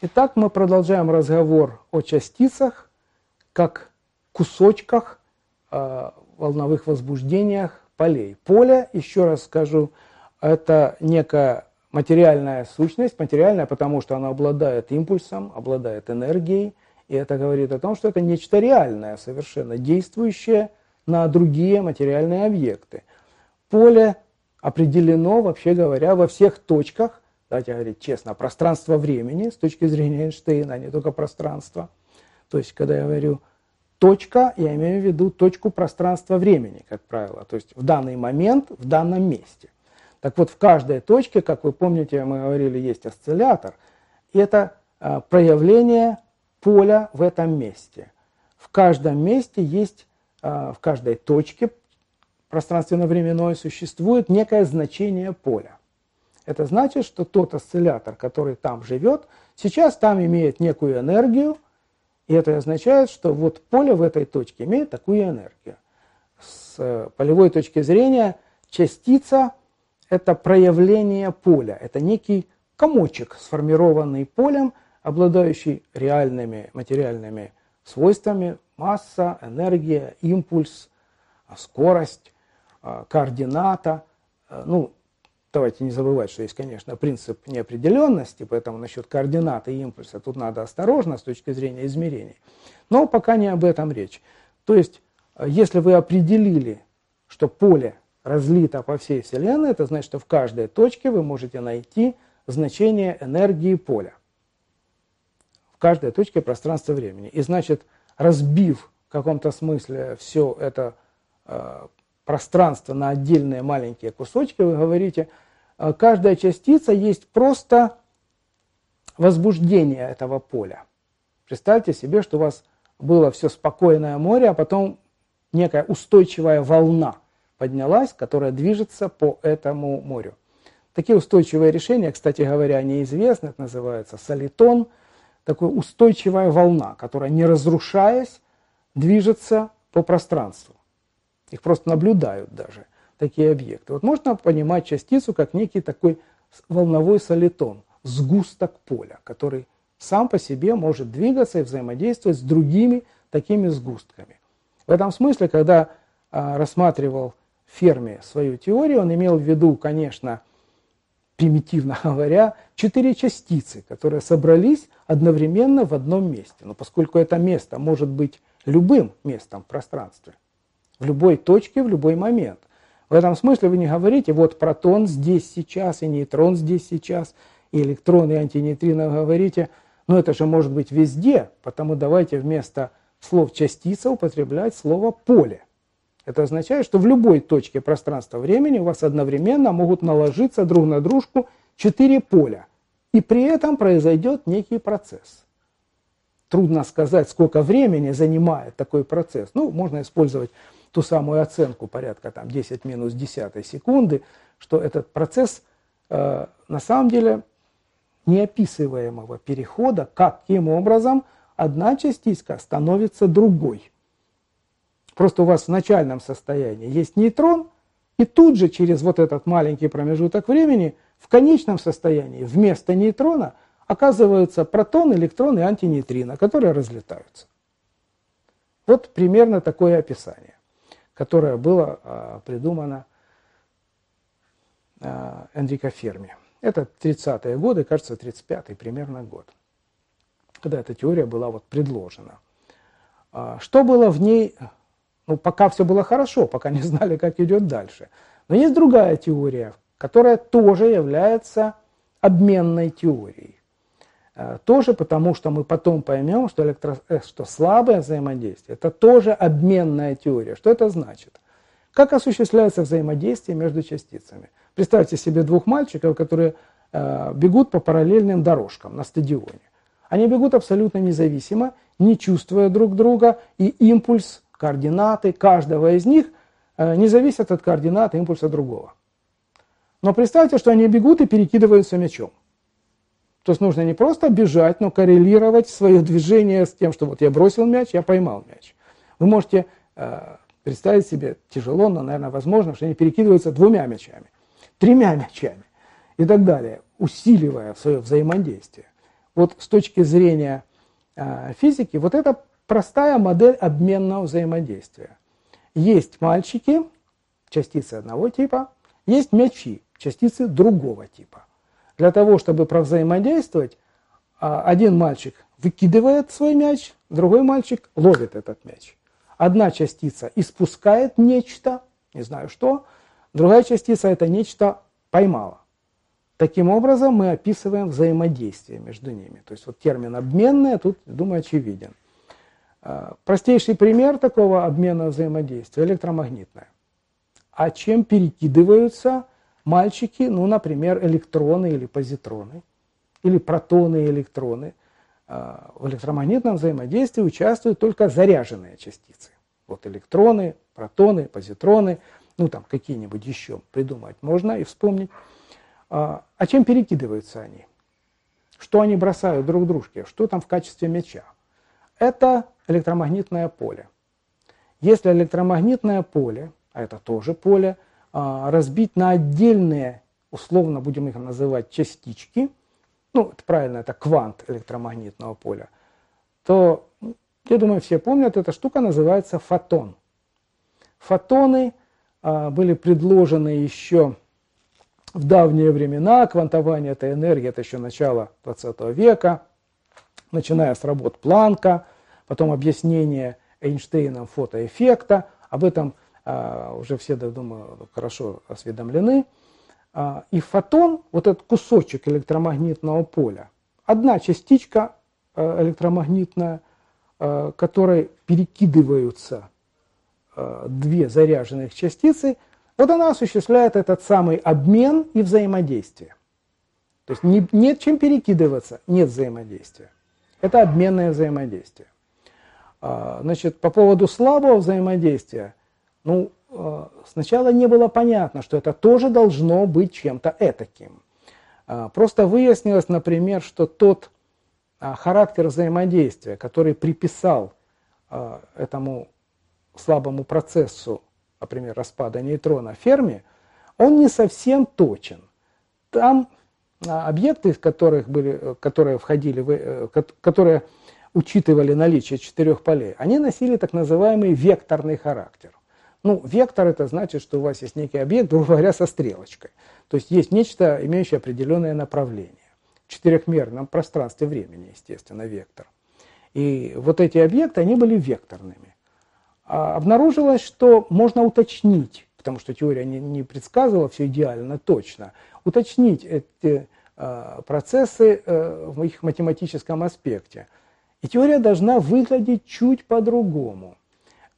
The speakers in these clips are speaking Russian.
Итак, мы продолжаем разговор о частицах как кусочках э, волновых возбуждениях полей. Поле, еще раз скажу, это некая материальная сущность, материальная, потому что она обладает импульсом, обладает энергией, и это говорит о том, что это нечто реальное, совершенно действующее на другие материальные объекты. Поле определено, вообще говоря, во всех точках давайте говорить честно, пространство времени с точки зрения Эйнштейна, а не только пространство. То есть, когда я говорю точка, я имею в виду точку пространства времени, как правило. То есть в данный момент, в данном месте. Так вот, в каждой точке, как вы помните, мы говорили, есть осциллятор. И это а, проявление поля в этом месте. В каждом месте есть, а, в каждой точке пространственно-временной существует некое значение поля. Это значит, что тот осциллятор, который там живет, сейчас там имеет некую энергию, и это означает, что вот поле в этой точке имеет такую энергию. С э, полевой точки зрения частица – это проявление поля, это некий комочек, сформированный полем, обладающий реальными материальными свойствами, масса, энергия, импульс, скорость, э, координата, э, ну, давайте не забывать, что есть, конечно, принцип неопределенности, поэтому насчет координаты и импульса тут надо осторожно с точки зрения измерений. Но пока не об этом речь. То есть, э, если вы определили, что поле разлито по всей Вселенной, это значит, что в каждой точке вы можете найти значение энергии поля. В каждой точке пространства времени. И значит, разбив в каком-то смысле все это э, пространство на отдельные маленькие кусочки, вы говорите, «А каждая частица есть просто возбуждение этого поля. Представьте себе, что у вас было все спокойное море, а потом некая устойчивая волна поднялась, которая движется по этому морю. Такие устойчивые решения, кстати говоря, неизвестны, это называется солитон, такая устойчивая волна, которая, не разрушаясь, движется по пространству. Их просто наблюдают даже, такие объекты. Вот можно понимать частицу как некий такой волновой солитон, сгусток поля, который сам по себе может двигаться и взаимодействовать с другими такими сгустками. В этом смысле, когда а, рассматривал Ферми свою теорию, он имел в виду, конечно, примитивно говоря, четыре частицы, которые собрались одновременно в одном месте. Но поскольку это место может быть любым местом в пространстве – в любой точке, в любой момент. В этом смысле вы не говорите, вот протон здесь сейчас, и нейтрон здесь сейчас, и электрон, и антинейтрино говорите, но это же может быть везде, потому давайте вместо слов частица употреблять слово поле. Это означает, что в любой точке пространства-времени у вас одновременно могут наложиться друг на дружку четыре поля. И при этом произойдет некий процесс. Трудно сказать, сколько времени занимает такой процесс. Ну, можно использовать ту самую оценку порядка там 10 минус 10 секунды, что этот процесс э, на самом деле неописываемого перехода, каким образом одна частичка становится другой. Просто у вас в начальном состоянии есть нейтрон, и тут же через вот этот маленький промежуток времени в конечном состоянии вместо нейтрона оказываются протон, электрон и антинейтрино, которые разлетаются. Вот примерно такое описание которое было а, придумано а, Энрико Ферми. Это 30-е годы, кажется, 35-й примерно год, когда эта теория была вот предложена. А, что было в ней, ну, пока все было хорошо, пока не знали, как идет дальше. Но есть другая теория, которая тоже является обменной теорией. Э, тоже потому, что мы потом поймем, что, электро... Э, что слабое взаимодействие – это тоже обменная теория. Что это значит? Как осуществляется взаимодействие между частицами? Представьте себе двух мальчиков, которые э, бегут по параллельным дорожкам на стадионе. Они бегут абсолютно независимо, не чувствуя друг друга, и импульс, координаты каждого из них э, не зависят от координат импульса другого. Но представьте, что они бегут и перекидываются мячом. То есть нужно не просто бежать, но коррелировать свое движение с тем, что вот я бросил мяч, я поймал мяч. Вы можете э, представить себе, тяжело, но, наверное, возможно, что они перекидываются двумя мячами, тремя мячами и так далее, усиливая свое взаимодействие. вот с точки зрения э, физики, вот это простая модель обменного взаимодействия. Есть мальчики, частицы одного типа, есть мячи, частицы другого типа. Для того, чтобы провзаимодействовать, а, один мальчик выкидывает свой мяч, другой мальчик ловит этот мяч. Одна частица испускает нечто, не знаю что, другая частица это нечто поймала. Таким образом мы описываем взаимодействие между ними. То есть вот термин обменное тут, думаю, очевиден. А, простейший пример такого обмена взаимодействия – электромагнитное. А чем перекидываются мальчики, ну, например, электроны или позитроны, или протоны и электроны? А, в электромагнитном взаимодействии участвуют только заряженные частицы. Вот электроны, протоны, позитроны, ну там какие-нибудь еще придумать можно и вспомнить. А, а чем перекидываются они? Что они бросают друг дружке? Что там в качестве мяча? Это электромагнитное поле. Если электромагнитное поле а это тоже поле, разбить на отдельные, условно будем их называть, частички, ну, это правильно, это квант электромагнитного поля, то, я думаю, все помнят, эта штука называется фотон. Фотоны а, были предложены еще в давние времена, квантование этой энергии, это еще начало 20 века, начиная с работ Планка, потом объяснение Эйнштейном фотоэффекта, об этом а, уже все, думаю, хорошо осведомлены. А, и фотон, вот этот кусочек электромагнитного поля, одна частичка а, электромагнитная, которой перекидываются две заряженных частицы, вот она осуществляет этот самый обмен и взаимодействие. То есть не, нет чем перекидываться, нет взаимодействия. Это обменное взаимодействие. Значит, по поводу слабого взаимодействия, ну, э, сначала не было понятно, что это тоже должно быть чем-то этаким. Э, просто выяснилось, например, что тот э, характер взаимодействия, который приписал этому слабому процессу, например, распада нейтрона Ферми, он не совсем точен. Там объекты, которых были, которые входили, в, которые учитывали наличие четырех полей, они носили так называемый векторный характер. Ну, вектор это значит, что у вас есть некий объект, грубо говоря, со стрелочкой. То есть есть нечто, имеющее определенное направление. В четырехмерном пространстве времени, естественно, вектор. И вот эти объекты, они были векторными. А обнаружилось, что можно уточнить, потому что теория не, не предсказывала все идеально точно, уточнить эти э, процессы э, в их математическом аспекте. И теория должна выглядеть чуть по-другому.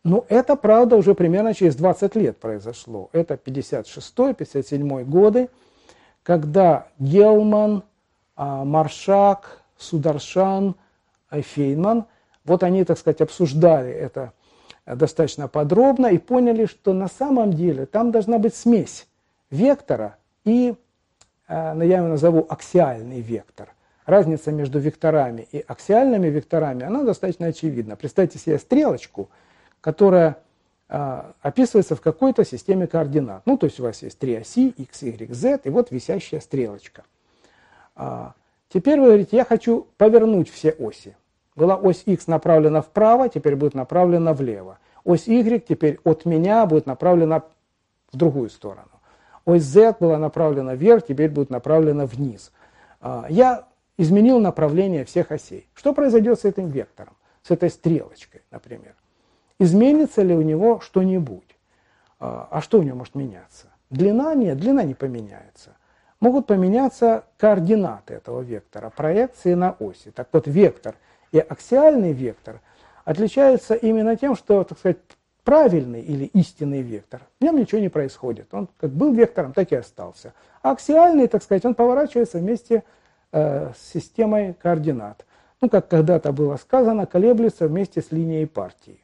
Но это, правда, уже примерно через 20 лет произошло. Это 56-57 годы, когда Гелман, а, Маршак, Сударшан, Фейнман, вот они, так сказать, обсуждали это достаточно подробно и поняли, что на самом деле там должна быть смесь вектора и, а, ну, я его назову, аксиальный вектор. Разница между векторами и аксиальными векторами, она достаточно очевидна. Представьте себе стрелочку – которая а, описывается в какой-то системе координат. Ну, то есть у вас есть три оси, x, y, z, и вот висящая стрелочка. А, теперь вы говорите, я хочу повернуть все оси. Была ось x направлена вправо, теперь будет направлена влево. Ось y теперь от меня будет направлена в другую сторону. Ось z была направлена вверх, теперь будет направлена вниз. А, я изменил направление всех осей. Что произойдет с этим вектором, с этой стрелочкой, например? Изменится ли у него что-нибудь? А, а что у него может меняться? Длина? Нет, длина не поменяется. Могут поменяться координаты этого вектора, проекции на оси. Так вот, вектор и аксиальный вектор отличаются именно тем, что, так сказать, правильный или истинный вектор, в нем ничего не происходит. Он как был вектором, так и остался. А аксиальный, так сказать, он поворачивается вместе э, с системой координат. Ну, как когда-то было сказано, колеблется вместе с линией партии.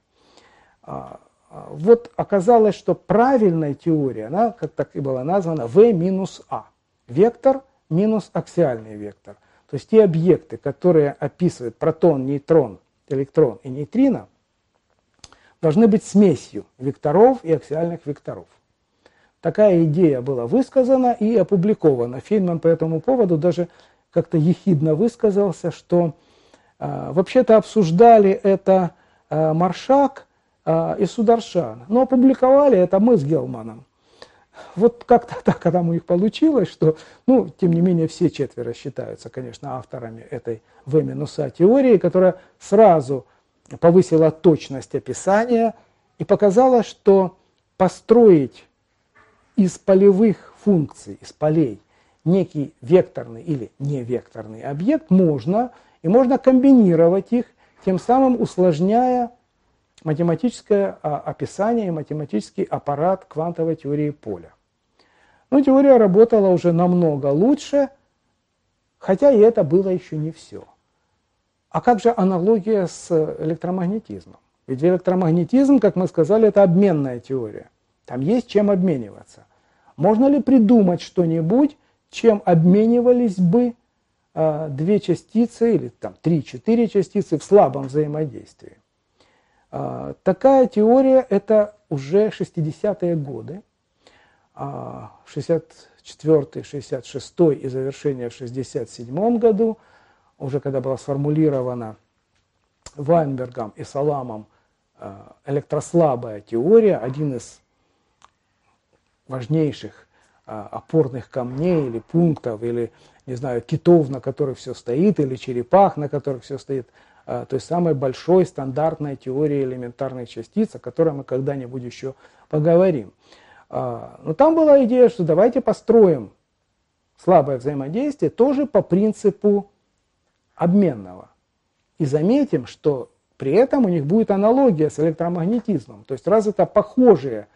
А, а, вот оказалось, что правильная теория, она, как так и была названа, V минус А. Вектор минус аксиальный вектор. То есть те объекты, которые описывают протон, нейтрон, электрон и нейтрино, должны быть смесью векторов и аксиальных векторов. Такая идея была высказана и опубликована. Фейнман по этому поводу даже как-то ехидно высказался, что э, вообще-то обсуждали это э, Маршак э, и Сударшан, но опубликовали это мы с Гелманом. Вот как-то так там у них получилось, что, ну, тем не менее, все четверо считаются, конечно, авторами этой В-А теории, которая сразу повысила точность описания и показала, что построить из полевых функций, из полей, некий векторный или невекторный объект можно, и можно комбинировать их, тем самым усложняя математическое а, описание и математический аппарат квантовой теории поля. Но теория работала уже намного лучше, хотя и это было еще не все. А как же аналогия с электромагнетизмом? Ведь электромагнетизм, как мы сказали, это обменная теория. Там есть чем обмениваться. Можно ли придумать что-нибудь, чем обменивались бы э, две частицы или там три-четыре частицы в слабом взаимодействии? Э, такая теория это уже 60-е годы, э, 64-й, 66-й и завершение в 67 году, уже когда была сформулирована Вайнбергом и Саламом электрослабая теория, один из важнейших а, опорных камней или пунктов, или, не знаю, китов, на которых все стоит, или черепах, на которых все стоит, а, то есть самой большой стандартной теории элементарных частиц, о которой мы когда-нибудь еще поговорим. А, но там была идея, что давайте построим слабое взаимодействие тоже по принципу обменного. И заметим, что при этом у них будет аналогия с электромагнетизмом. То есть раз это похожие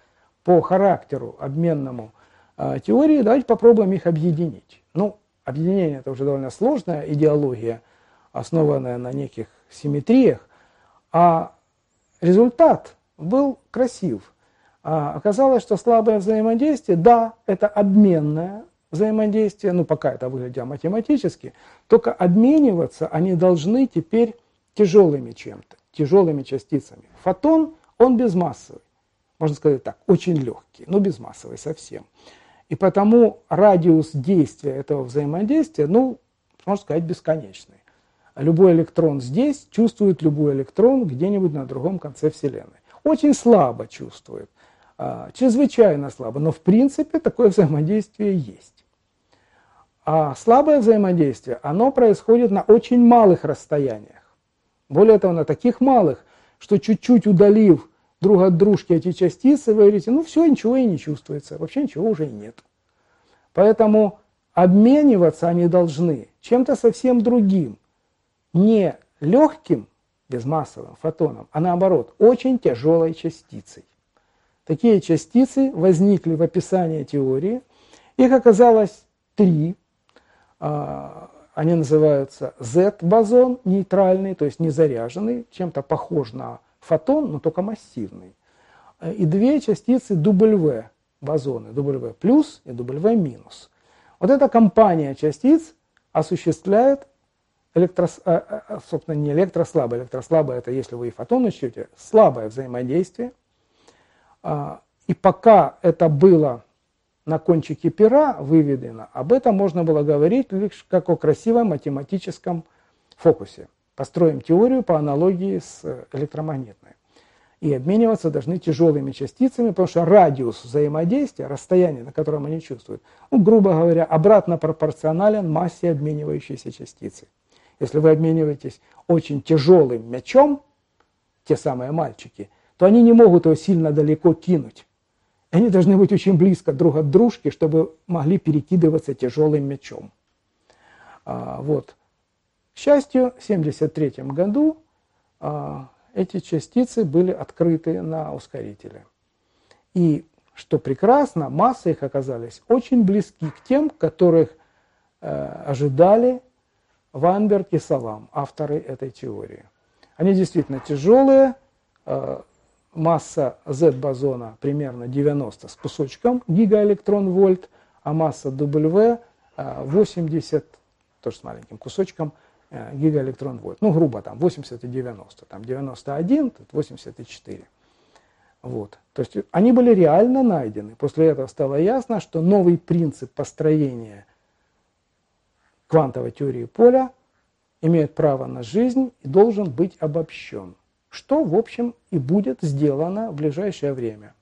по характеру обменному э, теории, давайте попробуем их объединить. Ну, объединение это уже довольно сложная идеология, основанная на неких симметриях, а результат был красив. А оказалось, что слабое взаимодействие, да, это обменное взаимодействие, ну пока это выглядело математически, только обмениваться они должны теперь тяжелыми чем-то, тяжелыми частицами. Фотон, он безмассовый можно сказать так, очень легкий, но безмассовый совсем. И потому радиус действия этого взаимодействия, ну, можно сказать, бесконечный. Любой электрон здесь чувствует любой электрон где-нибудь на другом конце Вселенной. Очень слабо чувствует, а, чрезвычайно слабо, но в принципе такое взаимодействие есть. А слабое взаимодействие, оно происходит на очень малых расстояниях. Более того, на таких малых, что чуть-чуть удалив друг от дружки эти частицы, вы говорите, ну все, ничего и не чувствуется, вообще ничего уже и нет. Поэтому обмениваться они должны чем-то совсем другим, не легким, безмассовым фотоном, а наоборот, очень тяжелой частицей. Такие частицы возникли в описании теории. Их оказалось три. А, они называются Z-бозон, нейтральный, то есть незаряженный, чем-то похож на фотон, но только массивный. И две частицы W бозоны, W плюс и W минус. Вот эта компания частиц осуществляет электрос, а, а, а, собственно, не электрослабое, электрослабое это, если вы и фотон учтете, слабое взаимодействие. И пока это было на кончике пера выведено, об этом можно было говорить лишь как о красивом математическом фокусе построим теорию по аналогии с э, электромагнитной. И обмениваться должны тяжелыми частицами, потому что радиус взаимодействия, расстояние, на котором они чувствуют, ну, грубо говоря, обратно пропорционален массе обменивающейся частицы. Если вы обмениваетесь очень тяжелым мячом, те самые мальчики, то они не могут его сильно далеко кинуть. Они должны быть очень близко друг от дружки, чтобы могли перекидываться тяжелым мячом. А, вот. К счастью, в 1973 году а, эти частицы были открыты на ускорителе. И, что прекрасно, массы их оказались очень близки к тем, которых э, ожидали Вайнберг и Салам, авторы этой теории. Они действительно тяжелые, э, масса Z-бозона примерно 90 с кусочком гигаэлектрон-вольт, а масса W 80, тоже с маленьким кусочком, Э, гигаэлектрон вольт. Ну, грубо там 80 и 90. Там 91, тут 84. Вот. То есть они были реально найдены. После этого стало ясно, что новый принцип построения квантовой теории поля имеет право на жизнь и должен быть обобщен, что, в общем, и будет сделано в ближайшее время.